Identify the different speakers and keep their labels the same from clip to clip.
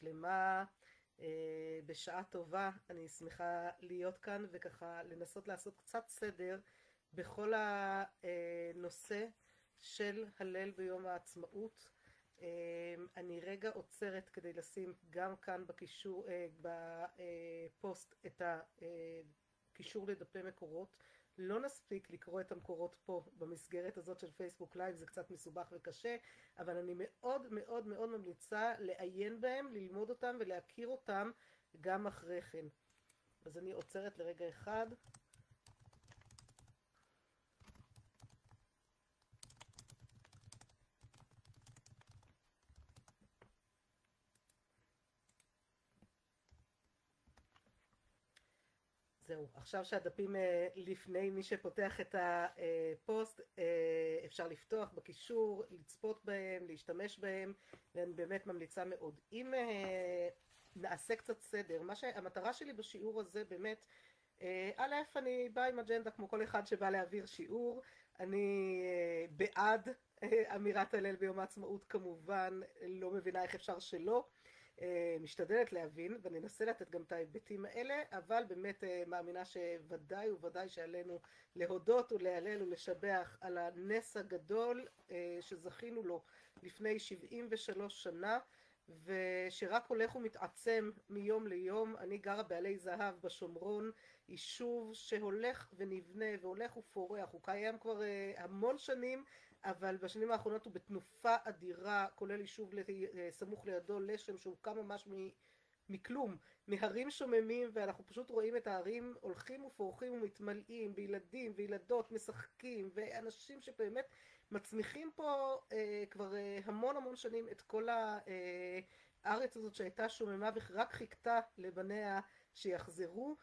Speaker 1: שלמה, בשעה טובה, אני שמחה להיות כאן וככה לנסות לעשות קצת סדר בכל הנושא של הלל ביום העצמאות. אני רגע עוצרת כדי לשים גם כאן בקישור, בפוסט את הקישור לדפי מקורות. לא נספיק לקרוא את המקורות פה במסגרת הזאת של פייסבוק live, זה קצת מסובך וקשה, אבל אני מאוד מאוד מאוד ממליצה לעיין בהם, ללמוד אותם ולהכיר אותם גם אחרי כן. אז אני עוצרת לרגע אחד. זהו, עכשיו שהדפים לפני מי שפותח את הפוסט, אפשר לפתוח בקישור, לצפות בהם, להשתמש בהם, ואני באמת ממליצה מאוד. אם נעשה קצת סדר, מה שהמטרה שלי בשיעור הזה באמת, א', אני באה עם אג'נדה כמו כל אחד שבא להעביר שיעור, אני בעד אמירת הלל ביום העצמאות כמובן, לא מבינה איך אפשר שלא. משתדלת להבין וננסה לתת גם את ההיבטים האלה אבל באמת מאמינה שוודאי וודאי שעלינו להודות ולהלל ולשבח על הנס הגדול שזכינו לו לפני 73 שנה ושרק הולך ומתעצם מיום ליום. אני גרה בעלי זהב בשומרון, יישוב שהולך ונבנה והולך ופורח, הוא קיים כבר המון שנים אבל בשנים האחרונות הוא בתנופה אדירה, כולל יישוב סמוך לידו לשם שהוקם ממש מכלום, מהרים שוממים ואנחנו פשוט רואים את ההרים הולכים ופורחים ומתמלאים בילדים וילדות משחקים ואנשים שבאמת מצמיחים פה כבר המון המון שנים את כל הארץ הזאת שהייתה שוממה ורק חיכתה לבניה שיחזרו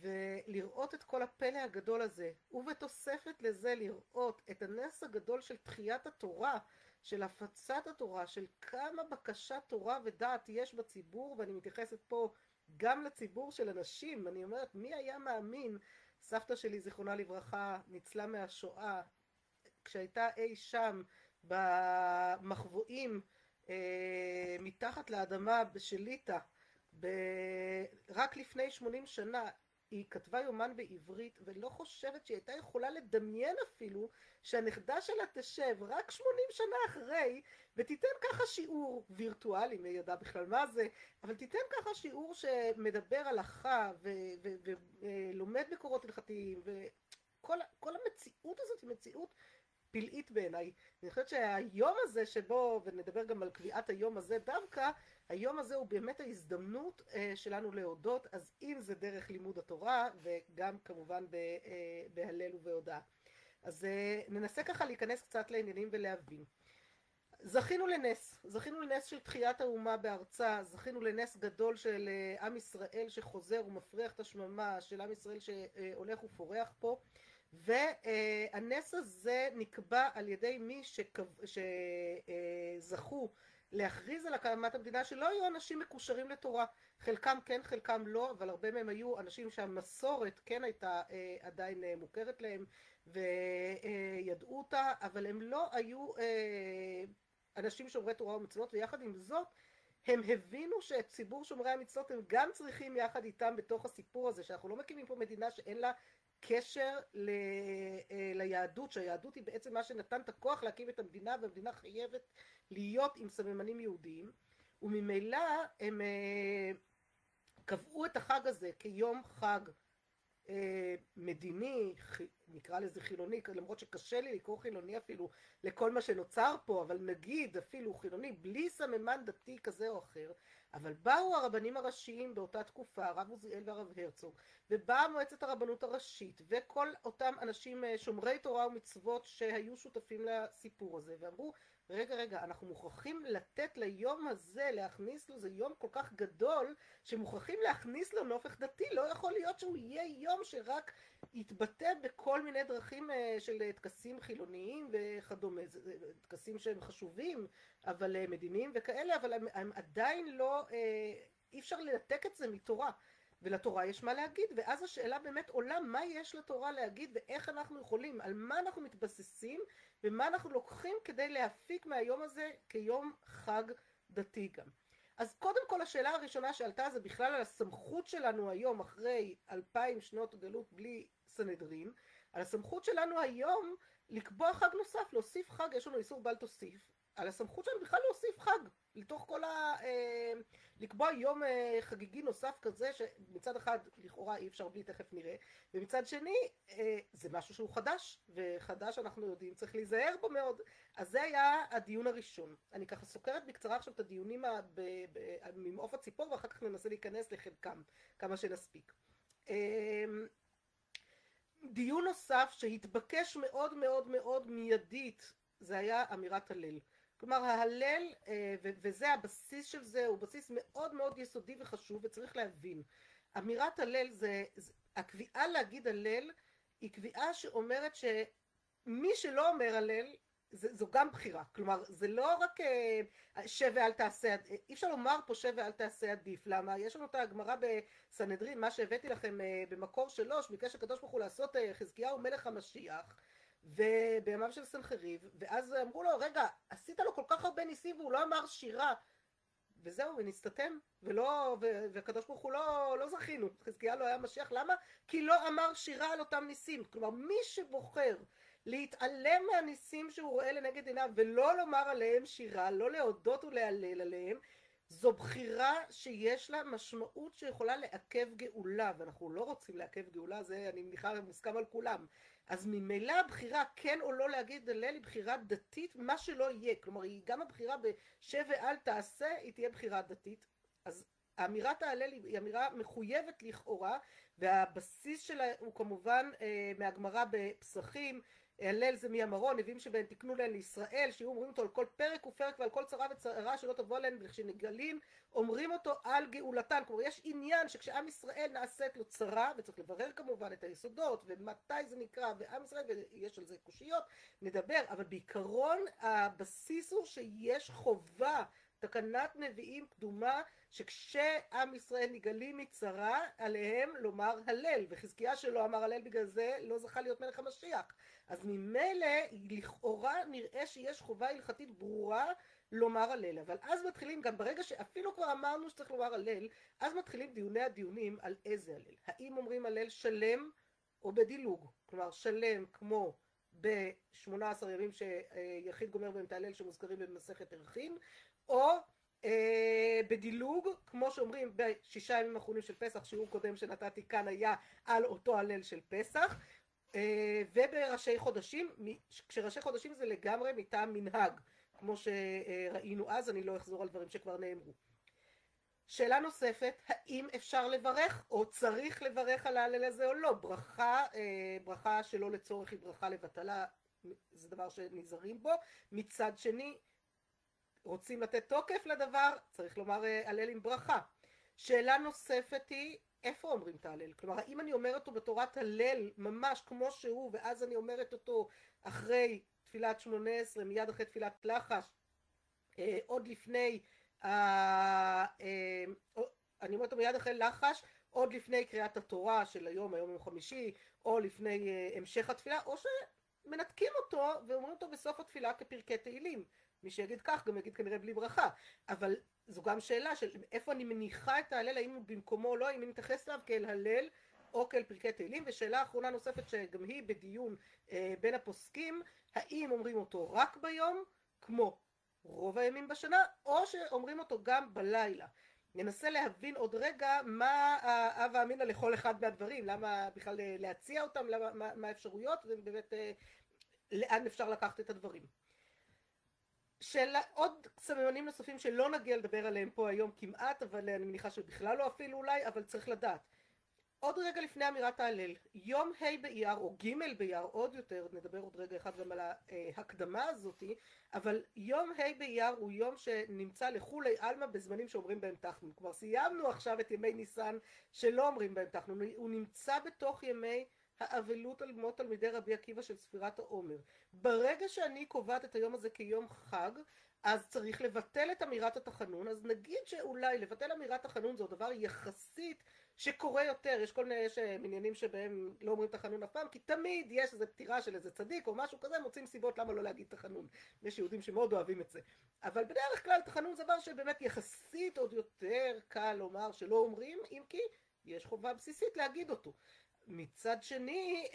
Speaker 1: ולראות את כל הפלא הגדול הזה ובתוספת לזה לראות את הנס הגדול של תחיית התורה של הפצת התורה של כמה בקשת תורה ודעת יש בציבור ואני מתייחסת פה גם לציבור של אנשים אני אומרת מי היה מאמין? סבתא שלי זיכרונה לברכה ניצלה מהשואה. כשהייתה אי שם במחבואים מתחת לאדמה של ליטא רק לפני 80 שנה היא כתבה יומן בעברית ולא חושבת שהיא הייתה יכולה לדמיין אפילו שהנכדה שלה תשב רק 80 שנה אחרי ותיתן ככה שיעור וירטואלי, מי ידע בכלל מה זה, אבל תיתן ככה שיעור שמדבר הלכה ולומד מקורות הלכתיים וכל המציאות הזאת היא מציאות פלאית בעיניי. אני חושבת שהיום הזה שבו, ונדבר גם על קביעת היום הזה דווקא, היום הזה הוא באמת ההזדמנות שלנו להודות, אז אם זה דרך לימוד התורה וגם כמובן בהלל ובהודאה. אז ננסה ככה להיכנס קצת לעניינים ולהבין. זכינו לנס, זכינו לנס של תחיית האומה בארצה, זכינו לנס גדול של עם ישראל שחוזר ומפריח את השממה, של עם ישראל שהולך ופורח פה, והנס הזה נקבע על ידי מי שזכו להכריז על הקמת המדינה שלא היו אנשים מקושרים לתורה, חלקם כן חלקם לא, אבל הרבה מהם היו אנשים שהמסורת כן הייתה עדיין מוכרת להם וידעו אותה, אבל הם לא היו אנשים שומרי תורה ומצוות, ויחד עם זאת הם הבינו שאת ציבור שומרי המצוות הם גם צריכים יחד איתם בתוך הסיפור הזה, שאנחנו לא מקימים פה מדינה שאין לה קשר ליהדות, שהיהדות היא בעצם מה שנתן את הכוח להקים את המדינה, והמדינה חייבת להיות עם סממנים יהודיים, וממילא הם קבעו את החג הזה כיום חג מדיני, נקרא לזה חילוני, למרות שקשה לי לקרוא חילוני אפילו לכל מה שנוצר פה, אבל נגיד אפילו חילוני בלי סממן דתי כזה או אחר, אבל באו הרבנים הראשיים באותה תקופה, הרב עוזיאל והרב הרצוג, ובאה מועצת הרבנות הראשית, וכל אותם אנשים שומרי תורה ומצוות שהיו שותפים לסיפור הזה, ואמרו רגע רגע אנחנו מוכרחים לתת ליום הזה להכניס לו, זה יום כל כך גדול שמוכרחים להכניס לו נופך דתי, לא יכול להיות שהוא יהיה יום שרק יתבטא בכל מיני דרכים של טקסים חילוניים וכדומה, טקסים שהם חשובים אבל מדיניים וכאלה, אבל הם עדיין לא, אי אפשר לנתק את זה מתורה. ולתורה יש מה להגיד, ואז השאלה באמת עולה מה יש לתורה להגיד ואיך אנחנו יכולים, על מה אנחנו מתבססים ומה אנחנו לוקחים כדי להפיק מהיום הזה כיום חג דתי גם. אז קודם כל השאלה הראשונה שעלתה זה בכלל על הסמכות שלנו היום אחרי אלפיים שנות גלות בלי סנהדרין, על הסמכות שלנו היום לקבוע חג נוסף, להוסיף חג, יש לנו איסור בל תוסיף, על הסמכות שלנו בכלל להוסיף חג לתוך כל ה... לקבוע יום אה, חגיגי נוסף כזה שמצד אחד לכאורה אי אפשר בלי תכף נראה ומצד שני אה, זה משהו שהוא חדש וחדש אנחנו יודעים צריך להיזהר בו מאוד. אז זה היה הדיון הראשון. אני ככה סוקרת בקצרה עכשיו את הדיונים ממעוף הציפור ואחר כך ננסה להיכנס לחלקם כמה שנספיק. דיון נוסף שהתבקש מאוד מאוד מאוד מיידית זה היה אמירת הלל כלומר ההלל וזה הבסיס של זה הוא בסיס מאוד מאוד יסודי וחשוב וצריך להבין. אמירת הלל זה הקביעה להגיד הלל היא קביעה שאומרת שמי שלא אומר הלל זו גם בחירה. כלומר זה לא רק שב ואל תעשה אי אפשר לומר פה שב ואל תעשה עדיף. למה? יש לנו את הגמרא בסנהדרין מה שהבאתי לכם במקור שלוש ביקש הקדוש ברוך הוא לעשות חזקיהו מלך המשיח ובימיו של סנחריב, ואז אמרו לו, רגע, עשית לו כל כך הרבה ניסים והוא לא אמר שירה, וזהו, ונסתתם, ולא, והקדוש ברוך הוא לא, לא זכינו, חזקיה לא היה משיח, למה? כי לא אמר שירה על אותם ניסים, כלומר מי שבוחר להתעלם מהניסים שהוא רואה לנגד עיניו ולא לומר עליהם שירה, לא להודות ולהלל עליהם, זו בחירה שיש לה משמעות שיכולה לעכב גאולה, ואנחנו לא רוצים לעכב גאולה, זה אני מניחה מוסכם על כולם. אז ממילא הבחירה כן או לא להגיד הלל היא בחירה דתית, מה שלא יהיה. כלומר, היא גם הבחירה בשב ואל תעשה, היא תהיה בחירה דתית. אז אמירת ההלל היא אמירה מחויבת לכאורה, והבסיס שלה הוא כמובן מהגמרא בפסחים, הלל זה מהמרון, נביאים שבהם תקנו להם לישראל, שיהיו אומרים אותו על כל פרק ופרק ועל כל צרה וצרה שלא תבוא עליהם, וכשנגלים אומרים אותו על גאולתן. כלומר, יש עניין שכשעם ישראל נעשית לו צרה, וצריך לברר כמובן את היסודות, ומתי זה נקרא, ועם ישראל, ויש על זה קושיות, נדבר, אבל בעיקרון הבסיס הוא שיש חובה תקנת נביאים קדומה שכשעם ישראל נגלים מצרה עליהם לומר הלל. וחזקיה שלא אמר הלל בגלל זה לא זכה להיות מלך המשיח. אז ממילא לכאורה נראה שיש חובה הלכתית ברורה לומר הלל. אבל אז מתחילים גם ברגע שאפילו כבר אמרנו שצריך לומר הלל אז מתחילים דיוני הדיונים על איזה הלל. האם אומרים הלל שלם או בדילוג? כלומר שלם כמו ב-18 ימים שיחיד גומר בהם את ההלל שמוזכרים במסכת ערכין או אה, בדילוג, כמו שאומרים בשישה ימים האחרונים של פסח, שיעור קודם שנתתי כאן היה על אותו הלל של פסח, אה, ובראשי חודשים, כשראשי חודשים זה לגמרי מטעם מנהג, כמו שראינו אז, אני לא אחזור על דברים שכבר נאמרו. שאלה נוספת, האם אפשר לברך או צריך לברך על ההלל הזה או לא? ברכה, אה, ברכה שלא לצורך היא ברכה לבטלה, זה דבר שנזהרים בו. מצד שני, רוצים לתת תוקף לדבר, צריך לומר הלל עם ברכה. שאלה נוספת היא, איפה אומרים את ההלל? כלומר, האם אני אומרת אותו בתורת הלל ממש כמו שהוא, ואז אני אומרת אותו אחרי תפילת שמונה עשרה, מיד אחרי תפילת לחש, עוד לפני, אני אומרת אותו מיד אחרי לחש, עוד לפני קריאת התורה של היום, היום יום חמישי, או לפני המשך התפילה, או שמנתקים אותו ואומרים אותו בסוף התפילה כפרקי תהילים. מי שיגיד כך גם יגיד כנראה בלי ברכה, אבל זו גם שאלה של איפה אני מניחה את ההלל, האם במקומו או לא, האם אני מתייחס אליו כאל הלל או כאל פרקי תהילים, ושאלה אחרונה נוספת שגם היא בדיון אה, בין הפוסקים, האם אומרים אותו רק ביום, כמו רוב הימים בשנה, או שאומרים אותו גם בלילה. ננסה להבין עוד רגע מה ההווה אמינא לכל אחד מהדברים, למה בכלל להציע אותם, למה, מה, מה האפשרויות, ובאמת אה, לאן אפשר לקחת את הדברים. של עוד סממנים נוספים שלא נגיע לדבר עליהם פה היום כמעט, אבל אני מניחה שבכלל לא אפילו אולי, אבל צריך לדעת. עוד רגע לפני אמירת ההלל, יום ה' באייר או ג' באייר עוד יותר, נדבר עוד רגע אחד גם על ההקדמה הזאתי, אבל יום ה' באייר הוא יום שנמצא לכולי עלמא בזמנים שאומרים בהם תחנון. כבר סיימנו עכשיו את ימי ניסן שלא אומרים בהם תחנון, הוא נמצא בתוך ימי האבלות על מות תלמידי רבי עקיבא של ספירת העומר. ברגע שאני קובעת את היום הזה כיום חג, אז צריך לבטל את אמירת התחנון, אז נגיד שאולי לבטל אמירת תחנון זה דבר יחסית שקורה יותר, יש כל מיני, יש מניינים שבהם לא אומרים תחנון אף פעם, כי תמיד יש איזו פטירה של איזה צדיק או משהו כזה, מוצאים סיבות למה לא להגיד תחנון. יש יהודים שמאוד אוהבים את זה. אבל בדרך כלל תחנון זה דבר שבאמת יחסית עוד יותר קל לומר שלא אומרים, אם כי יש חובה בסיסית להגיד אותו. מצד שני,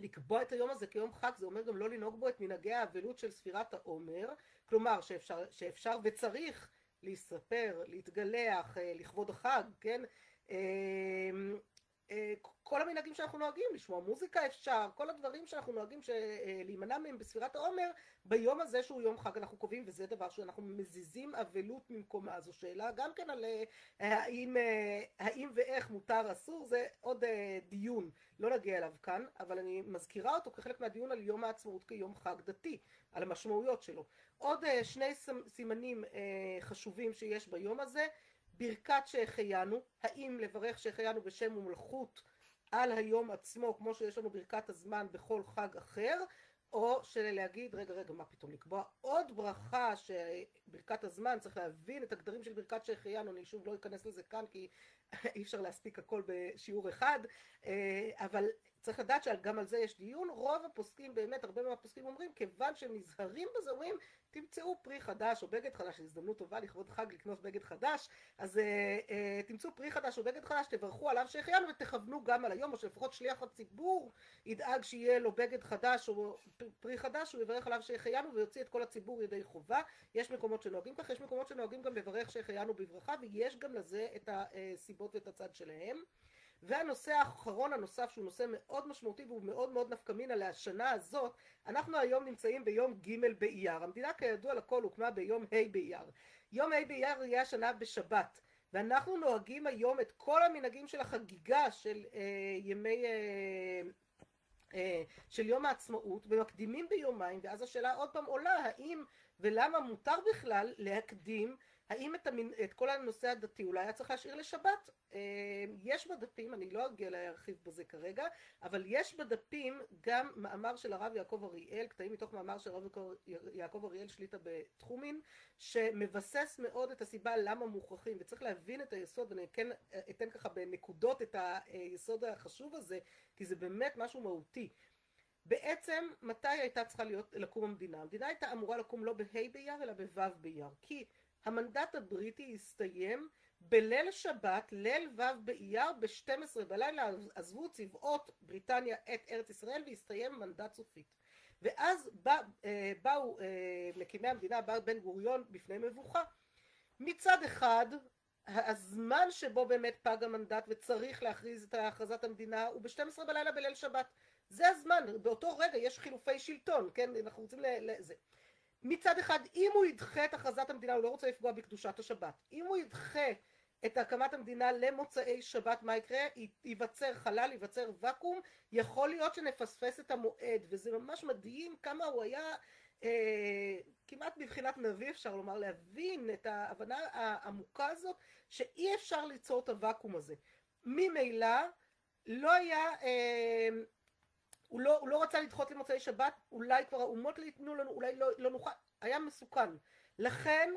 Speaker 1: לקבוע את היום הזה כיום חג זה אומר גם לא לנהוג בו את מנהגי האבלות של ספירת העומר, כלומר שאפשר, שאפשר וצריך להספר, להתגלח, לכבוד החג, כן? כל המנהגים שאנחנו נוהגים, לשמוע מוזיקה אפשר, כל הדברים שאנחנו נוהגים להימנע מהם בספירת העומר, ביום הזה שהוא יום חג אנחנו קובעים, וזה דבר שאנחנו מזיזים אבלות ממקומה. זו שאלה גם כן על האם, האם ואיך מותר אסור, זה עוד דיון, לא נגיע אליו כאן, אבל אני מזכירה אותו כחלק מהדיון על יום העצמאות כיום חג דתי, על המשמעויות שלו. עוד שני סימנים חשובים שיש ביום הזה, ברכת שהחיינו, האם לברך שהחיינו בשם ומלכות על היום עצמו כמו שיש לנו ברכת הזמן בכל חג אחר, או שלהגיד רגע רגע מה פתאום לקבוע עוד ברכה שברכת הזמן צריך להבין את הגדרים של ברכת שהחיינו, אני שוב לא אכנס לזה כאן כי אי אפשר להספיק הכל בשיעור אחד, אבל צריך לדעת שגם על זה יש דיון, רוב הפוסקים באמת, הרבה מהפוסקים אומרים, כיוון שהם נזהרים בזה, אומרים, תמצאו פרי חדש או בגד חדש, הזדמנות טובה לכבוד חג לקנות בגד חדש, אז אה, אה, תמצאו פרי חדש או בגד חדש, תברכו עליו שהחיינו ותכוונו גם על היום, או שלפחות שליח הציבור ידאג שיהיה לו בגד חדש או פרי חדש, הוא יברך עליו שהחיינו ויוציא את כל הציבור ידי חובה. יש מקומות שנוהגים כך, יש מקומות שנוהגים גם לברך שהחיינו בברכה, ויש גם לזה את הסיבות ואת הצד שלהם. והנושא האחרון הנוסף שהוא נושא מאוד משמעותי והוא מאוד מאוד נפקא מינה לשנה הזאת אנחנו היום נמצאים ביום ג' באייר. המדינה כידוע לכל הוקמה ביום ה' באייר. יום ה' באייר יהיה השנה בשבת ואנחנו נוהגים היום את כל המנהגים של החגיגה של אה, ימי אה, אה, של יום העצמאות ומקדימים ביומיים ואז השאלה עוד פעם עולה האם ולמה מותר בכלל להקדים האם את, המין, את כל הנושא הדתי אולי היה צריך להשאיר לשבת? יש בדפים, אני לא אגיע להרחיב בזה כרגע, אבל יש בדפים גם מאמר של הרב יעקב אריאל, קטעים מתוך מאמר של הרב יעקב אריאל שליטה בתחומין, שמבסס מאוד את הסיבה למה מוכרחים, וצריך להבין את היסוד, ואני כן אתן ככה בנקודות את היסוד החשוב הזה, כי זה באמת משהו מהותי. בעצם מתי הייתה צריכה להיות, לקום המדינה? המדינה הייתה אמורה לקום לא בה' באייר אלא בו' באייר, כי המנדט הבריטי הסתיים בליל שבת, ליל ו' באייר, ב-12 בלילה עזבו צבאות בריטניה את ארץ ישראל והסתיים מנדט סופית. ואז בא, אה, באו אה, מקימי המדינה, בא בן גוריון בפני מבוכה. מצד אחד, הזמן שבו באמת פג המנדט וצריך להכריז את הכרזת המדינה הוא ב-12 בלילה בליל שבת. זה הזמן, באותו רגע יש חילופי שלטון, כן, אנחנו רוצים לזה. מצד אחד אם הוא ידחה את הכרזת המדינה הוא לא רוצה לפגוע בקדושת השבת. אם הוא ידחה את הקמת המדינה למוצאי שבת מה יקרה? ייווצר חלל, ייווצר ואקום. יכול להיות שנפספס את המועד וזה ממש מדהים כמה הוא היה אה, כמעט בבחינת נביא אפשר לומר להבין את ההבנה העמוקה הזאת שאי אפשר ליצור את הוואקום הזה. ממילא לא היה אה, הוא לא, הוא לא רצה לדחות למוצאי שבת, אולי כבר האומות לא ייתנו לנו, אולי לא, לא נוכל, היה מסוכן. לכן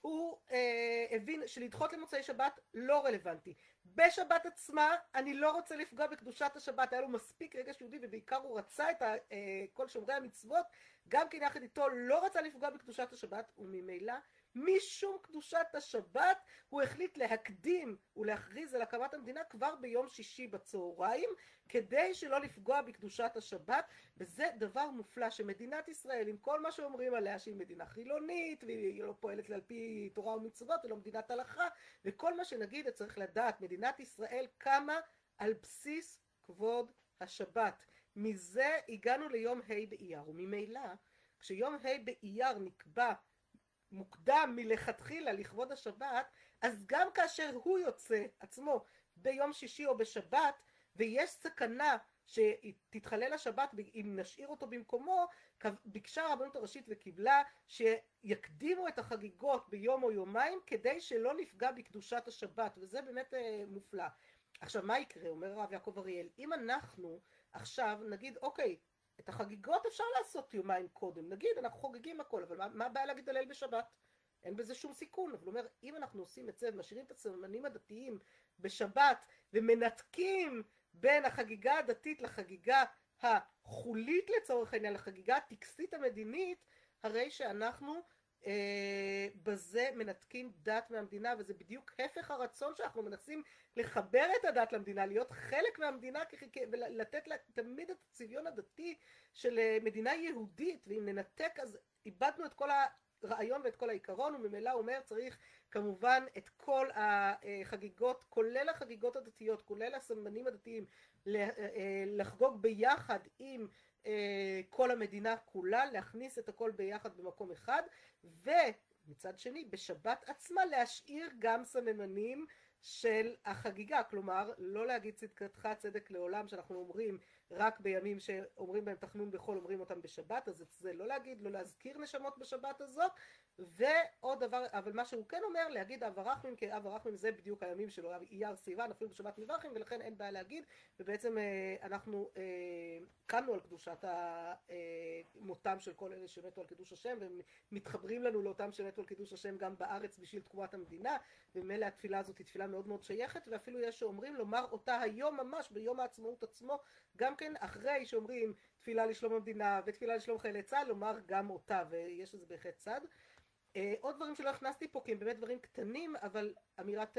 Speaker 1: הוא אה, הבין שלדחות למוצאי שבת לא רלוונטי. בשבת עצמה אני לא רוצה לפגוע בקדושת השבת, היה לו מספיק רגש יהודי ובעיקר הוא רצה את ה, אה, כל שומרי המצוות, גם כן יחד איתו לא רצה לפגוע בקדושת השבת וממילא משום קדושת השבת הוא החליט להקדים ולהכריז על הקמת המדינה כבר ביום שישי בצהריים כדי שלא לפגוע בקדושת השבת. וזה דבר מופלא שמדינת ישראל עם כל מה שאומרים עליה שהיא מדינה חילונית והיא לא פועלת על פי תורה ומצוות ולא מדינת הלכה וכל מה שנגיד צריך לדעת מדינת ישראל קמה על בסיס כבוד השבת. מזה הגענו ליום ה' באייר וממילא כשיום ה' באייר נקבע מוקדם מלכתחילה לכבוד השבת, אז גם כאשר הוא יוצא עצמו ביום שישי או בשבת, ויש סכנה שתתחלל השבת אם נשאיר אותו במקומו, ביקשה הרבנות הראשית וקיבלה שיקדימו את החגיגות ביום או יומיים כדי שלא נפגע בקדושת השבת, וזה באמת אה, מופלא. עכשיו מה יקרה, אומר הרב יעקב אריאל, אם אנחנו עכשיו נגיד אוקיי את החגיגות אפשר לעשות יומיים קודם, נגיד אנחנו חוגגים הכל, אבל מה, מה הבעיה להגיד הלל בשבת? אין בזה שום סיכון, אבל הוא אומר אם אנחנו עושים את זה ומשאירים את הסממנים הדתיים בשבת ומנתקים בין החגיגה הדתית לחגיגה החולית לצורך העניין, לחגיגה הטקסית המדינית, הרי שאנחנו בזה מנתקים דת מהמדינה וזה בדיוק הפך הרצון שאנחנו מנסים לחבר את הדת למדינה, להיות חלק מהמדינה ולתת לה תמיד את הצביון הדתי של אה, מדינה יהודית. ואם ננתק אז איבדנו את כל הרעיון ואת כל העיקרון וממילא אומר צריך כמובן את כל החגיגות כולל החגיגות הדתיות כולל הסממנים הדתיים אה, לחגוג ביחד עם כל המדינה כולה להכניס את הכל ביחד במקום אחד ומצד שני בשבת עצמה להשאיר גם סממנים של החגיגה, כלומר לא להגיד צדקתך צדק לעולם שאנחנו אומרים רק בימים שאומרים בהם תחנון בחול אומרים אותם בשבת אז את זה לא להגיד, לא להזכיר נשמות בשבת הזאת ועוד דבר, אבל מה שהוא כן אומר להגיד אב הרחמים כי אב הרחמים זה בדיוק הימים שלו, אייר סיוון אפילו בשבת מברכים ולכן אין בעיה להגיד ובעצם אנחנו קמנו על קדושת מותם של כל אלה שמתו על קידוש השם והם מתחברים לנו לאותם שמתו על קידוש השם גם בארץ בשביל תקומת המדינה וממילא התפילה הזאת היא תפילה מאוד מאוד שייכת ואפילו יש שאומרים לומר אותה היום ממש ביום העצמאות עצמו גם כן אחרי שאומרים תפילה לשלום המדינה ותפילה לשלום חיילי צה"ל לומר גם אותה ויש לזה בהחלט צד עוד דברים שלא הכנסתי פה כי הם באמת דברים קטנים אבל אמירת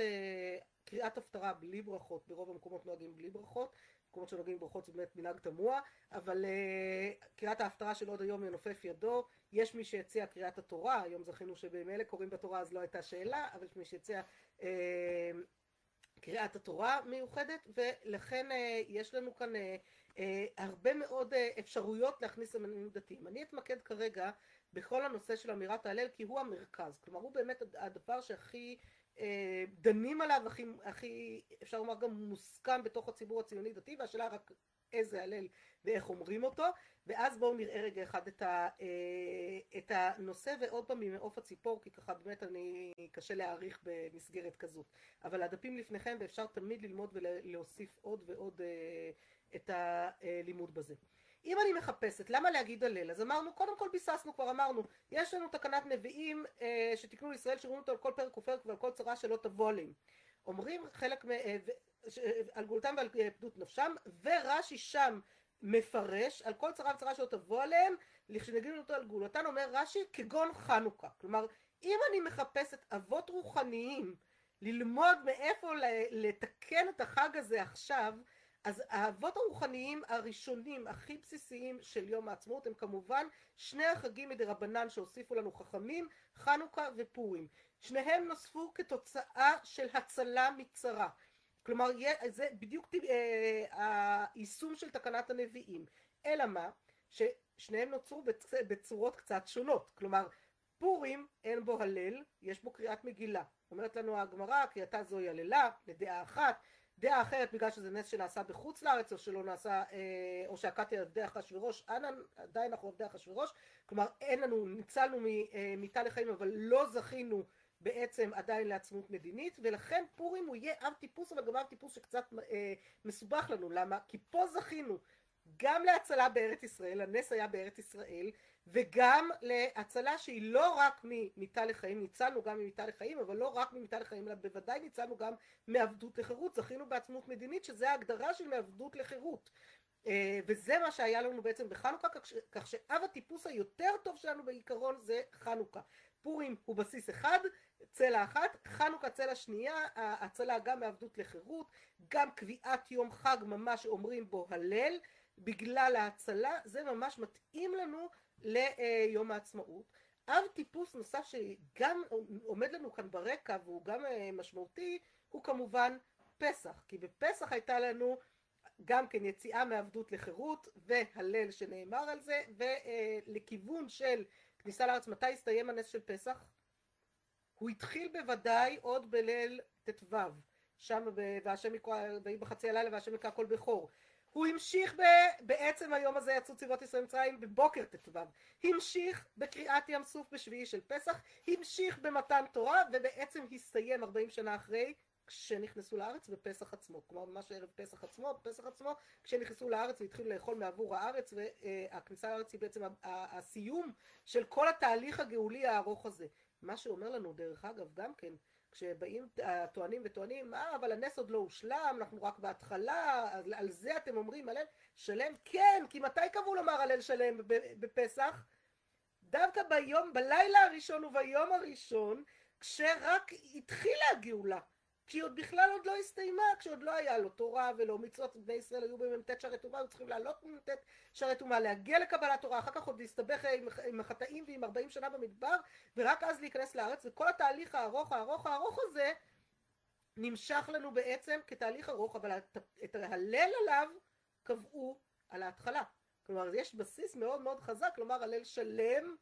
Speaker 1: קריאת הפטרה בלי ברכות ברוב המקומות נוהגים בלי ברכות מקומות שנוהגים ברכות זה באמת מנהג תמוה אבל קריאת ההפטרה של עוד היום ינופף ידו. יש מי שהציע קריאת התורה היום זכינו שבמילא קוראים בתורה אז לא הייתה שאלה אבל יש מי שהציע קריאת התורה מיוחדת ולכן יש לנו כאן הרבה מאוד אפשרויות להכניס סממנים דתיים. אני אתמקד כרגע בכל הנושא של אמירת ההלל כי הוא המרכז. כלומר הוא באמת הדבר שהכי דנים עליו הכי, הכי אפשר לומר גם מוסכם בתוך הציבור הציוני דתי והשאלה רק איזה הלל ואיך אומרים אותו. ואז בואו נראה רגע אחד את, ה, את הנושא ועוד פעם ממעוף הציפור כי ככה באמת אני קשה להעריך במסגרת כזאת. אבל הדפים לפניכם ואפשר תמיד ללמוד ולהוסיף עוד ועוד את הלימוד בזה אם אני מחפשת למה להגיד הלל? אז אמרנו קודם כל ביססנו כבר אמרנו יש לנו תקנת נביאים אה, שתקנו לישראל שאומרים אותו על כל פרק ופרק ועל כל צרה שלא תבוא עליהם. אומרים חלק מ... אה, על גאולתם ועל פדות נפשם ורש"י שם מפרש על כל צרה וצרה שלא תבוא עליהם לכשנגידו אותו על גאולתן אומר רש"י כגון חנוכה. כלומר אם אני מחפשת אבות רוחניים ללמוד מאיפה לתקן את החג הזה עכשיו אז האבות הרוחניים הראשונים הכי בסיסיים של יום העצמאות הם כמובן שני החגים מדרבנן שהוסיפו לנו חכמים חנוכה ופורים. שניהם נוספו כתוצאה של הצלה מצרה. כלומר זה בדיוק היישום של תקנת הנביאים. אלא מה? ששניהם נוצרו בצורות קצת שונות. כלומר פורים אין בו הלל יש בו קריאת מגילה. אומרת לנו הגמרא קריאתה זוהי הללה לדעה אחת דעה אחרת בגלל שזה נס שנעשה בחוץ לארץ או שלא נעשה או שהכתי על ידי אחשוורוש עדיין אנחנו עובדי אחשוורוש. כלומר אין לנו ניצלנו ממיתה לחיים אבל לא זכינו בעצם עדיין לעצמאות מדינית ולכן פורים הוא יהיה אב טיפוס אבל גם אב טיפוס שקצת מסובך לנו. למה? כי פה זכינו גם להצלה בארץ ישראל הנס היה בארץ ישראל וגם להצלה שהיא לא רק ממיתה לחיים, ניצלנו גם ממיתה לחיים, אבל לא רק ממיתה לחיים, אלא בוודאי ניצלנו גם מעבדות לחירות, זכינו בעצמאות מדינית, שזה ההגדרה של מעבדות לחירות. וזה מה שהיה לנו בעצם בחנוכה, כך שאב הטיפוס היותר טוב שלנו בעיקרון זה חנוכה. פורים הוא בסיס אחד, צלע אחת, חנוכה צלע שנייה, הצלה גם מעבדות לחירות, גם קביעת יום חג ממש אומרים בו הלל, בגלל ההצלה, זה ממש מתאים לנו ליום העצמאות. אב טיפוס נוסף שגם עומד לנו כאן ברקע והוא גם משמעותי הוא כמובן פסח כי בפסח הייתה לנו גם כן יציאה מעבדות לחירות והלל שנאמר על זה ולכיוון של כניסה לארץ מתי הסתיים הנס של פסח? הוא התחיל בוודאי עוד בליל ט"ו שם והשם יקרא ויהי בחצי הלילה והשם יקרא כל בכור הוא המשיך ב... בעצם היום הזה יצאו צבאות ישראל מצרים בבוקר ט"ו, המשיך בקריאת ים סוף בשביעי של פסח, המשיך במתן תורה ובעצם הסתיים 40 שנה אחרי כשנכנסו לארץ בפסח עצמו, כלומר ממש ערב פסח עצמו, פסח עצמו, כשנכנסו לארץ והתחילו לאכול מעבור הארץ והכניסה לארץ היא בעצם הסיום של כל התהליך הגאולי הארוך הזה. מה שאומר לנו דרך אגב גם כן כשבאים הטוענים וטוענים, אה, אבל הנס עוד לא הושלם, אנחנו רק בהתחלה, על, על זה אתם אומרים הלל שלם? כן, כי מתי קבעו לומר הלל שלם בפסח? דווקא ביום, בלילה הראשון וביום הראשון, כשרק התחילה הגאולה. כשהיא עוד בכלל עוד לא הסתיימה, כשעוד לא היה לו תורה ולא מצוות, בני ישראל היו במ"ט שערי טומאה, היו צריכים לעלות במ"ט שערי טומאה, להגיע לקבלת תורה, אחר כך עוד להסתבך עם, עם החטאים ועם 40 שנה במדבר, ורק אז להיכנס לארץ, וכל התהליך הארוך הארוך הארוך הזה נמשך לנו בעצם כתהליך ארוך, אבל את ההלל עליו קבעו על ההתחלה. כלומר, יש בסיס מאוד מאוד חזק, כלומר הלל שלם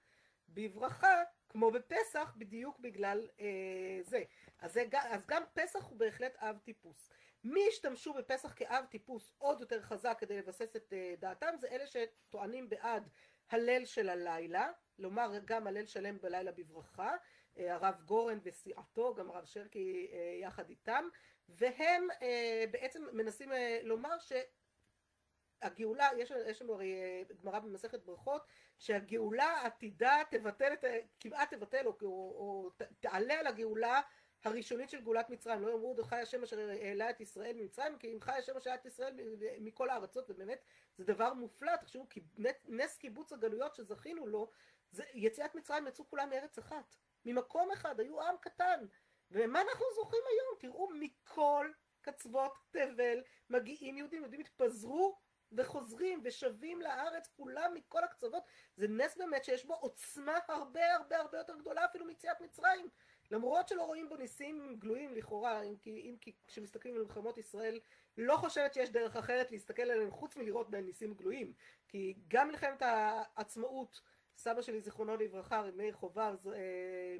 Speaker 1: בברכה, כמו בפסח, בדיוק בגלל אה, זה. אז, זה. אז גם פסח הוא בהחלט אב טיפוס. מי השתמשו בפסח כאב טיפוס עוד יותר חזק כדי לבסס את אה, דעתם, זה אלה שטוענים בעד הלל של הלילה, לומר גם הלל שלם בלילה בברכה, אה, הרב גורן וסיעתו, גם הרב שרקי אה, יחד איתם, והם אה, בעצם מנסים אה, לומר ש... הגאולה, יש, יש לנו הרי אה, גמרא במסכת ברכות, שהגאולה עתידה תבטל את, כמעט תבטל או, או, או תעלה על הגאולה הראשונית של גאולת מצרים. לא יאמרו חי השם אשר העלה את ישראל ממצרים, כי אם חי השם אשר העלה את ישראל מכל הארצות, ובאמת זה דבר מופלא, תחשבו, נס קיבוץ הגלויות שזכינו לו, זה, יציאת מצרים יצאו כולם מארץ אחת, ממקום אחד, היו עם קטן. ומה אנחנו זוכרים היום? תראו, מכל קצוות תבל מגיעים יהודים, יהודים התפזרו וחוזרים ושבים לארץ כולם מכל הקצוות זה נס באמת שיש בו עוצמה הרבה הרבה הרבה יותר גדולה אפילו מיציאת מצרים. למרות שלא רואים בו ניסים גלויים לכאורה אם כי, אם כי כשמסתכלים על מלחמות ישראל לא חושבת שיש דרך אחרת להסתכל עליהם חוץ מלראות בהם ניסים גלויים. כי גם מלחמת העצמאות סבא שלי זיכרונו לברכה מאיר חובר אה,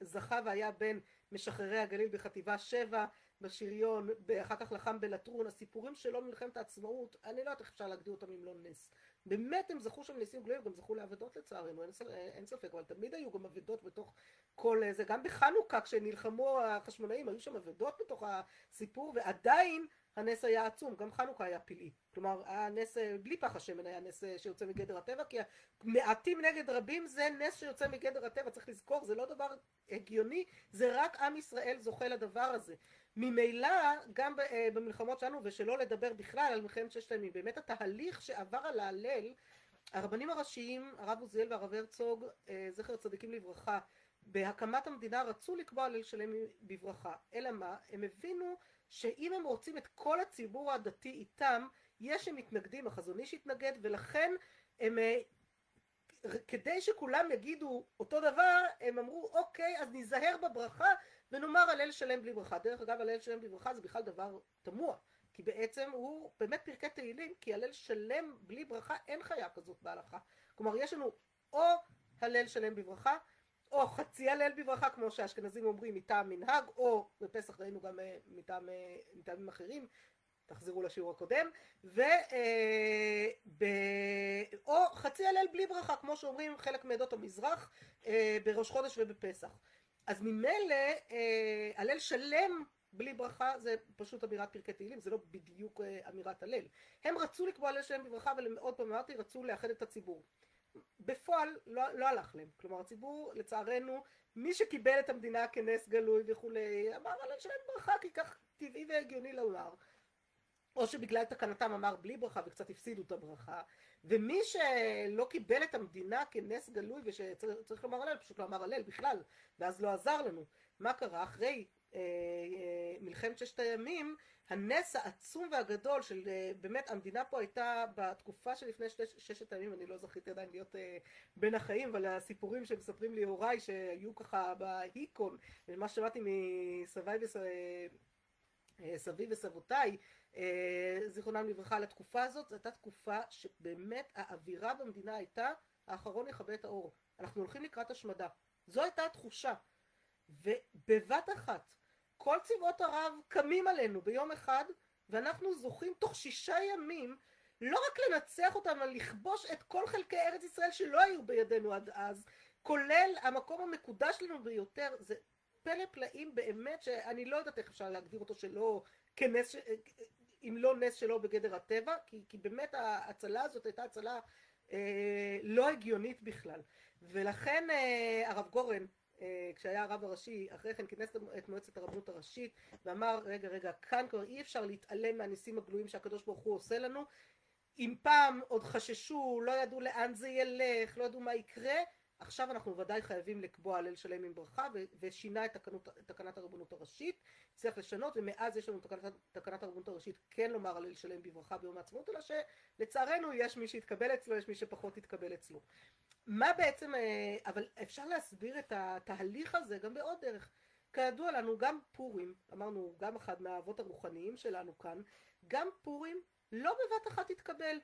Speaker 1: זכה והיה בין משחררי הגליל בחטיבה שבע בשריון, אחר כך לחם בלטרון, הסיפורים שלו ממלחמת העצמאות, אני לא יודעת איך אפשר להגדיר אותם אם לא נס. באמת הם זכו שם ניסים גלויים, גם זכו לאבדות לצערנו, אין, אין ספק, אבל תמיד היו גם אבדות בתוך כל זה, גם בחנוכה כשנלחמו החשמונאים היו שם אבדות בתוך הסיפור, ועדיין הנס היה עצום, גם חנוכה היה פלאי. כלומר, הנס, בלי פח השמן היה נס שיוצא מגדר הטבע, כי מעטים נגד רבים זה נס שיוצא מגדר הטבע, צריך לזכור, זה לא דבר הגיוני, זה רק עם ישראל זוכה לדבר הזה. ממילא, גם אה, במלחמות שלנו, ושלא לדבר בכלל על מלחמת ששת הימים, באמת התהליך שעבר על ההלל, הרבנים הראשיים, הרב עוזיאל והרב הרצוג, אה, זכר צדיקים לברכה, בהקמת המדינה רצו לקבוע הלל שלם בברכה, אלא מה? הם הבינו שאם הם רוצים את כל הציבור הדתי איתם, יש הם מתנגדים, החזון איש התנגד, ולכן הם, אה, כדי שכולם יגידו אותו דבר, הם אמרו, אוקיי, אז ניזהר בברכה ונאמר הלל שלם בלי ברכה. דרך אגב, הלל שלם בלי ברכה זה בכלל דבר תמוה, כי בעצם הוא באמת פרקי תהילים, כי הלל שלם בלי ברכה אין חיה כזאת בהלכה. כלומר, יש לנו או הלל שלם בברכה, או חצי הלל בברכה כמו שהאשכנזים אומרים מטעם מנהג או בפסח ראינו גם אה, אה, מטעמים אחרים תחזרו לשיעור הקודם ו, אה, ב, או חצי הלל בלי ברכה כמו שאומרים חלק מעדות המזרח בראש חודש ובפסח. אז ממילא הלל שלם בלי ברכה זה פשוט אמירת פרקי תהילים זה לא בדיוק אמירת הלל. הם רצו לקבוע הלל שלם בברכה אבל עוד פעם אמרתי רצו לאחד את הציבור. בפועל לא, לא הלך להם. כלומר הציבור לצערנו מי שקיבל את המדינה כנס גלוי וכולי אמר על שלהם ברכה כי כך טבעי והגיוני לומר או שבגלל תקנתם אמר בלי ברכה וקצת הפסידו את הברכה ומי שלא קיבל את המדינה כנס גלוי ושצריך לומר הלל פשוט לא אמר הלל בכלל ואז לא עזר לנו. מה קרה? אחרי אה, אה, מלחמת ששת הימים הנס העצום והגדול של אה, באמת המדינה פה הייתה בתקופה שלפני ששת הימים אני לא זכיתי עדיין להיות בין החיים אבל הסיפורים שמספרים לי הוריי שהיו ככה בהיקון ומה ששמעתי מסביי וסבי וסבותיי זיכרונם לברכה על התקופה הזאת. זו הייתה תקופה שבאמת האווירה במדינה הייתה האחרון יכבה את האור. אנחנו הולכים לקראת השמדה. זו הייתה התחושה. ובבת אחת כל צבאות ערב קמים עלינו ביום אחד ואנחנו זוכים תוך שישה ימים לא רק לנצח אותם אלא לכבוש את כל חלקי ארץ ישראל שלא היו בידינו עד אז כולל המקום המקודש לנו ביותר. זה פלא פלאים באמת שאני לא יודעת איך אפשר להגדיר אותו שלא כנס אם לא נס שלא בגדר הטבע כי, כי באמת ההצלה הזאת הייתה הצלה אה, לא הגיונית בכלל. ולכן אה, הרב גורן כשהיה הרב הראשי, אחרי כן כינס את מועצת הרבנות הראשית ואמר רגע רגע כאן כבר אי אפשר להתעלם מהניסים הגלויים שהקדוש ברוך הוא עושה לנו. אם פעם עוד חששו, לא ידעו לאן זה ילך, לא ידעו מה יקרה, עכשיו אנחנו ודאי חייבים לקבוע הלל שלם עם ברכה ושינה את תקנות, תקנת הרבנות הראשית, צריך לשנות ומאז יש לנו תקנת, תקנת הרבנות הראשית כן לומר הלל שלם בברכה ביום העצמאות אלא שלצערנו יש מי שיתקבל אצלו, יש מי שפחות יתקבל אצלו. מה בעצם, אבל אפשר להסביר את התהליך הזה גם בעוד דרך. כידוע לנו גם פורים, אמרנו גם אחד מהאבות הרוחניים שלנו כאן, גם פורים לא בבת אחת התקבל.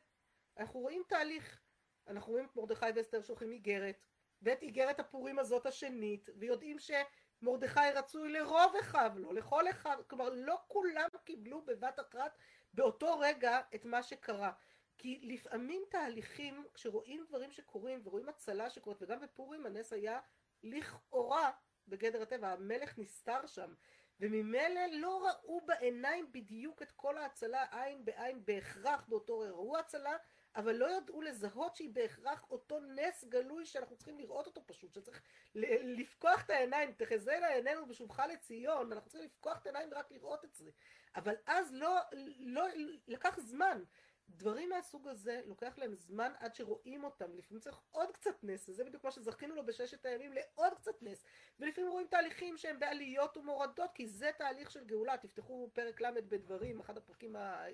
Speaker 1: אנחנו רואים תהליך, אנחנו רואים את מרדכי ואסתר שולחים איגרת, ואת איגרת הפורים הזאת השנית, ויודעים שמרדכי רצוי לרוב אחיו, לא לכל אחיו, כלומר לא כולם קיבלו בבת אחת באותו רגע את מה שקרה. כי לפעמים תהליכים, כשרואים דברים שקורים ורואים הצלה שקורית, וגם בפורים הנס היה לכאורה בגדר הטבע, המלך נסתר שם, וממילא לא ראו בעיניים בדיוק את כל ההצלה עין בעין בהכרח באותו. ראו הצלה, אבל לא ידעו לזהות שהיא בהכרח אותו נס גלוי שאנחנו צריכים לראות אותו פשוט, שצריך לפקוח את העיניים, תחזה לעינינו בשובך לציון, אנחנו צריכים לפקוח את העיניים ורק לראות את זה. אבל אז לא, לא, לקח זמן. דברים מהסוג הזה לוקח להם זמן עד שרואים אותם, לפעמים צריך עוד קצת נס, וזה בדיוק מה שזכינו לו בששת הימים לעוד קצת נס, ולפעמים רואים תהליכים שהם בעליות ומורדות, כי זה תהליך של גאולה, תפתחו פרק ל' בדברים, אחד הפרקים ה...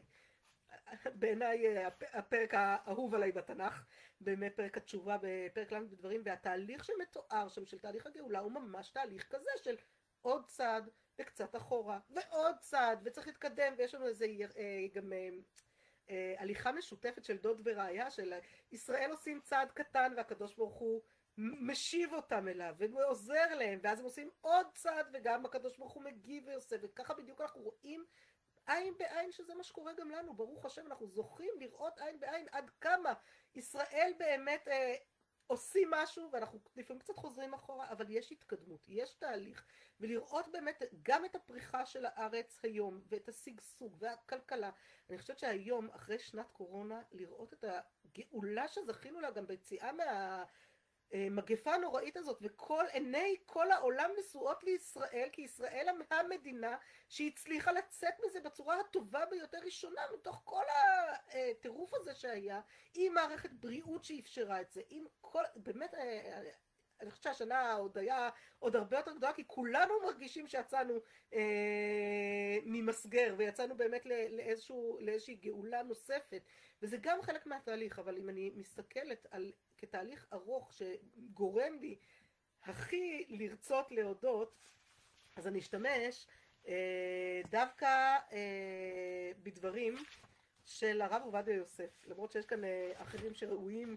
Speaker 1: בעיניי הפרק האהוב עליי בתנ"ך, באמת פרק התשובה בפרק ל' בדברים, והתהליך שמתואר שם של תהליך הגאולה הוא ממש תהליך כזה של עוד צעד וקצת אחורה, ועוד צעד, וצריך להתקדם, ויש לנו איזה גם הליכה משותפת של דוד ורעיה של ישראל עושים צעד קטן והקדוש ברוך הוא משיב אותם אליו ועוזר להם ואז הם עושים עוד צעד וגם הקדוש ברוך הוא מגיב ועושה וככה בדיוק אנחנו רואים עין בעין שזה מה שקורה גם לנו ברוך השם אנחנו זוכים לראות עין בעין עד כמה ישראל באמת אה, עושים משהו ואנחנו לפעמים קצת חוזרים אחורה אבל יש התקדמות יש תהליך ולראות באמת גם את הפריחה של הארץ היום ואת השגשוג והכלכלה. אני חושבת שהיום אחרי שנת קורונה לראות את הגאולה שזכינו לה גם ביציאה מה... המגפה הנוראית הזאת וכל עיני כל העולם נשואות לישראל כי ישראל המדינה שהצליחה לצאת מזה בצורה הטובה ביותר ראשונה מתוך כל הטירוף הזה שהיה עם מערכת בריאות שאפשרה את זה עם כל באמת אני חושבת שהשנה עוד היה עוד הרבה יותר גדולה כי כולנו מרגישים שיצאנו אה, ממסגר ויצאנו באמת לאיזשהו, לאיזושהי גאולה נוספת וזה גם חלק מהתהליך אבל אם אני מסתכלת על כתהליך ארוך שגורם לי הכי לרצות להודות אז אני אשתמש אה, דווקא אה, בדברים של הרב עובדיה יוסף. למרות שיש כאן אה, אחרים שראויים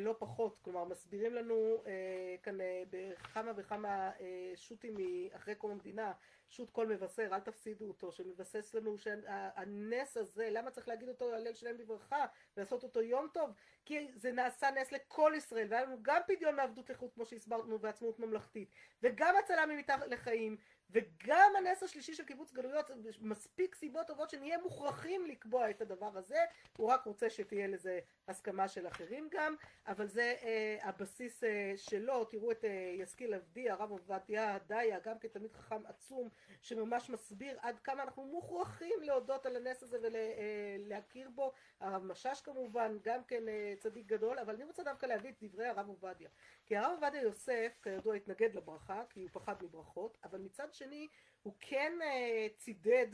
Speaker 1: לא פחות, כלומר מסבירים לנו אה, כאן אה, בכמה וכמה שו"תים אחרי קום המדינה, שו"ת כל מבשר, אל תפסידו אותו, שמבסס לנו שהנס הזה, למה צריך להגיד אותו הלל שלהם בברכה ולעשות אותו יום טוב? כי זה נעשה נס לכל ישראל, והיה לנו גם פדיון מעבדות לחוט כמו שהסברנו ועצמאות ממלכתית, וגם הצלה ממיתה לחיים, וגם הנס השלישי של קיבוץ גלויות, מספיק סיבות טובות שנהיה מוכרחים לקבוע את הדבר הזה, הוא רק רוצה שתהיה לזה הסכמה של אחרים גם, אבל זה אה, הבסיס אה, שלו, תראו את אה, ישכיל עבדי, הרב עובדיה דיה, גם כתלמיד חכם עצום, שממש מסביר עד כמה אנחנו מוכרחים להודות על הנס הזה ולהכיר בו, הרב משש כמובן, גם כן אה, צדיק גדול, אבל אני רוצה דווקא להביא את דברי הרב עובדיה, כי הרב עובדיה יוסף, כידוע, התנגד לברכה, כי הוא פחד מברכות, אבל מצד שני הוא כן אה, צידד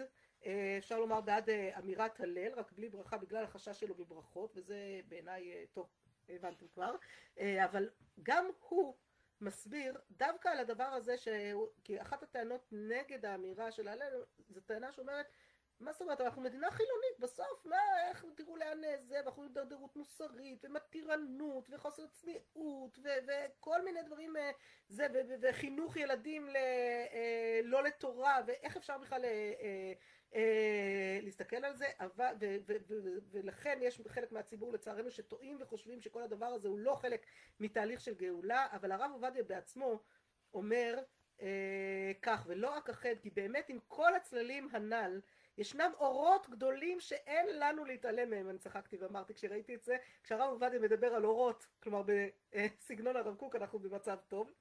Speaker 1: אה, אפשר לומר בעד אה, אמירת הלל רק בלי ברכה בגלל החשש שלו בברכות וזה בעיניי טוב הבנתם כבר. אבל גם הוא מסביר דווקא על הדבר הזה שהוא, כי אחת הטענות נגד האמירה של הלל זו טענה שאומרת מה זאת אומרת, אנחנו מדינה חילונית, בסוף, מה, איך תראו לאן זה, ואנחנו הידרדרות מוסרית, ומתירנות, וחוסר צניעות, וכל מיני דברים, זה, וחינוך ילדים ל, לא לתורה, ואיך אפשר בכלל להסתכל על זה, ולכן יש חלק מהציבור לצערנו שטועים וחושבים שכל הדבר הזה הוא לא חלק מתהליך של גאולה, אבל הרב עובדיה בעצמו אומר כך, ולא אחד, כי באמת עם כל הצללים הנ"ל, ישנם אורות גדולים שאין לנו להתעלם מהם, אני צחקתי ואמרתי כשראיתי את זה, כשהרב עובדיה מדבר על אורות, כלומר בסגנון הרב קוק אנחנו במצב טוב,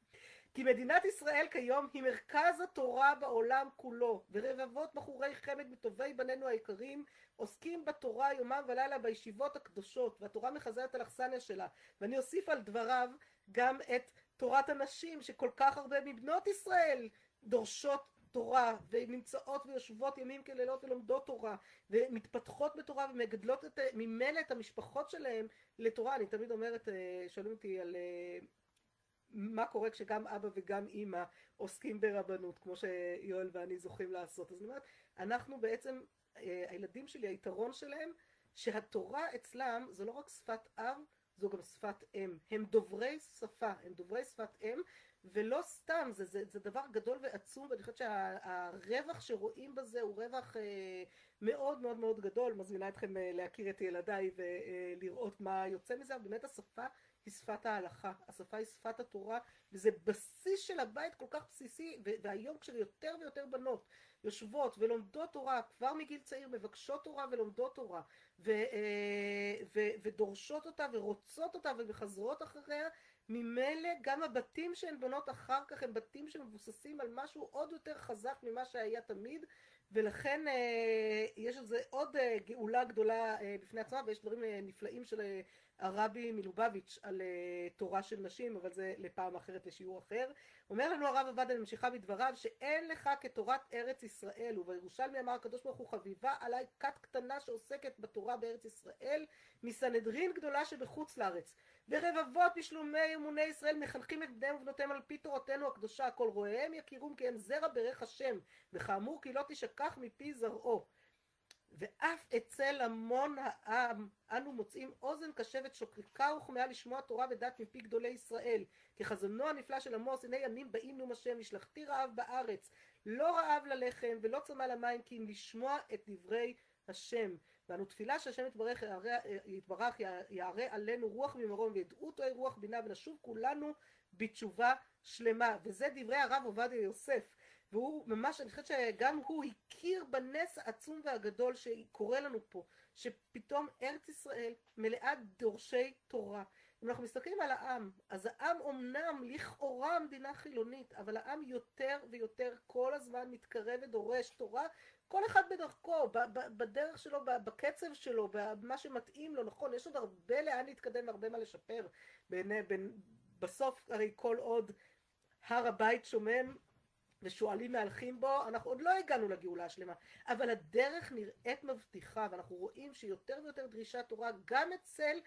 Speaker 1: כי מדינת ישראל כיום היא מרכז התורה בעולם כולו, ורבבות בחורי חמד מטובי בנינו היקרים עוסקים בתורה יומם ולילה בישיבות הקדושות, והתורה מחזרת על אכסניה שלה. ואני אוסיף על דבריו גם את תורת הנשים, שכל כך הרבה מבנות ישראל דורשות תורה, ונמצאות ויושבות ימים כלילות ולומדות תורה, ומתפתחות בתורה ומגדלות את, ממילא את המשפחות שלהם לתורה. אני תמיד אומרת, שואלים אותי על מה קורה כשגם אבא וגם אימא עוסקים ברבנות, כמו שיואל ואני זוכים לעשות. אז אני אומרת, אנחנו בעצם, הילדים שלי, היתרון שלהם, שהתורה אצלם זו לא רק שפת אב, זו גם שפת אם. הם דוברי שפה, הם דוברי שפת אם, ולא סתם, זה, זה, זה דבר גדול ועצום, ואני חושבת שהרווח שרואים בזה הוא רווח אה, מאוד מאוד מאוד גדול. מזמינה אתכם אה, להכיר את ילדיי ולראות מה יוצא מזה, אבל באמת השפה היא שפת ההלכה, השפה היא שפת התורה, וזה בסיס של הבית כל כך בסיסי, והיום כשיותר ויותר בנות יושבות ולומדות תורה, כבר מגיל צעיר מבקשות תורה ולומדות תורה, ו, ו, ודורשות אותה ורוצות אותה ומחזרות אחריה, ממילא גם הבתים שהן בונות אחר כך הם בתים שמבוססים על משהו עוד יותר חזק ממה שהיה תמיד, ולכן יש לזה עוד גאולה גדולה בפני עצמה, ויש דברים נפלאים של הרבי מלובביץ' על תורה של נשים, אבל זה לפעם אחרת לשיעור אחר. אומר לנו הרב עבדיה, אני ממשיכה בדבריו, שאין לך כתורת ארץ ישראל, ובירושלמי אמר הקדוש ברוך הוא חביבה עליי כת קטנה שעוסקת בתורה בארץ ישראל, מסנהדרין גדולה שבחוץ לארץ. ורבבות משלומי אמוני ישראל מחנכים את בניהם ובנותיהם על פי תורתנו הקדושה, כל רואיהם יכירום כי הם זרע ברך השם, וכאמור כי לא תשכח מפי זרעו. ואף אצל המון העם אנו מוצאים אוזן קשבת שוקקה וכמהה לשמוע תורה ודת מפי גדולי ישראל. כחזונו הנפלא של עמוס, הנה ימים באים נאום השם, נשלחתי רעב בארץ, לא רעב ללחם ולא צמא למים, כי אם לשמוע את דברי השם. ואנו תפילה שהשם יתברך, יתברך יערה עלינו רוח ממרום וידעו תואי רוח בינה ונשוב כולנו בתשובה שלמה. וזה דברי הרב עובדיה יוסף. והוא ממש, אני חושבת שגם הוא הכיר בנס העצום והגדול שקורה לנו פה, שפתאום ארץ ישראל מלאה דורשי תורה. אם אנחנו מסתכלים על העם, אז העם אומנם לכאורה מדינה חילונית, אבל העם יותר ויותר כל הזמן מתקרב ודורש תורה, כל אחד בדרכו, בדרך שלו, בקצב שלו, במה שמתאים לו, נכון, יש עוד הרבה לאן להתקדם והרבה מה לשפר. בין, בין, בסוף הרי כל עוד הר הבית שומם ושועלים מהלכים בו, אנחנו עוד לא הגענו לגאולה השלמה, אבל הדרך נראית מבטיחה, ואנחנו רואים שיותר ויותר דרישת תורה גם אצל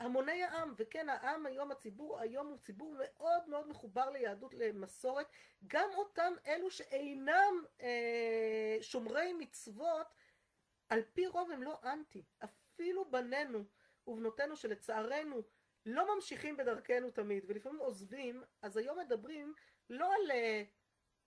Speaker 1: המוני העם, וכן העם היום, הציבור היום הוא ציבור מאוד מאוד מחובר ליהדות, למסורת, גם אותם אלו שאינם אה, שומרי מצוות, על פי רוב הם לא אנטי, אפילו בנינו ובנותינו שלצערנו לא ממשיכים בדרכנו תמיד, ולפעמים עוזבים, אז היום מדברים לא על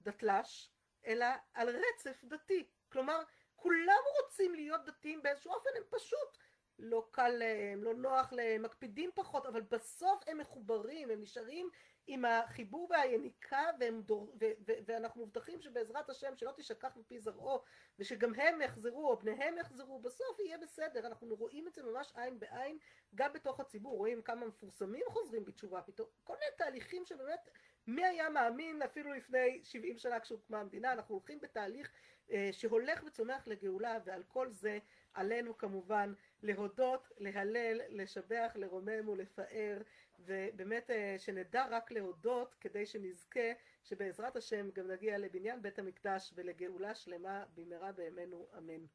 Speaker 1: דתל"ש, אלא על רצף דתי. כלומר, כולם רוצים להיות דתיים באיזשהו אופן, הם פשוט לא קל להם, לא נוח להם, מקפידים פחות, אבל בסוף הם מחוברים, הם נשארים עם החיבור והיניקה, דור, ו, ו, ואנחנו מובטחים שבעזרת השם שלא תשכח מפי זרעו, ושגם הם יחזרו, או בניהם יחזרו, בסוף יהיה בסדר. אנחנו רואים את זה ממש עין בעין, גם בתוך הציבור, רואים כמה מפורסמים חוזרים בתשובה פתאום, כל מיני תהליכים שבאמת מי היה מאמין אפילו לפני 70 שנה כשהוקמה המדינה, אנחנו הולכים בתהליך אה, שהולך וצומח לגאולה ועל כל זה עלינו כמובן להודות, להלל, לשבח, לרומם ולפאר ובאמת אה, שנדע רק להודות כדי שנזכה שבעזרת השם גם נגיע לבניין בית המקדש ולגאולה שלמה במהרה בימינו אמן.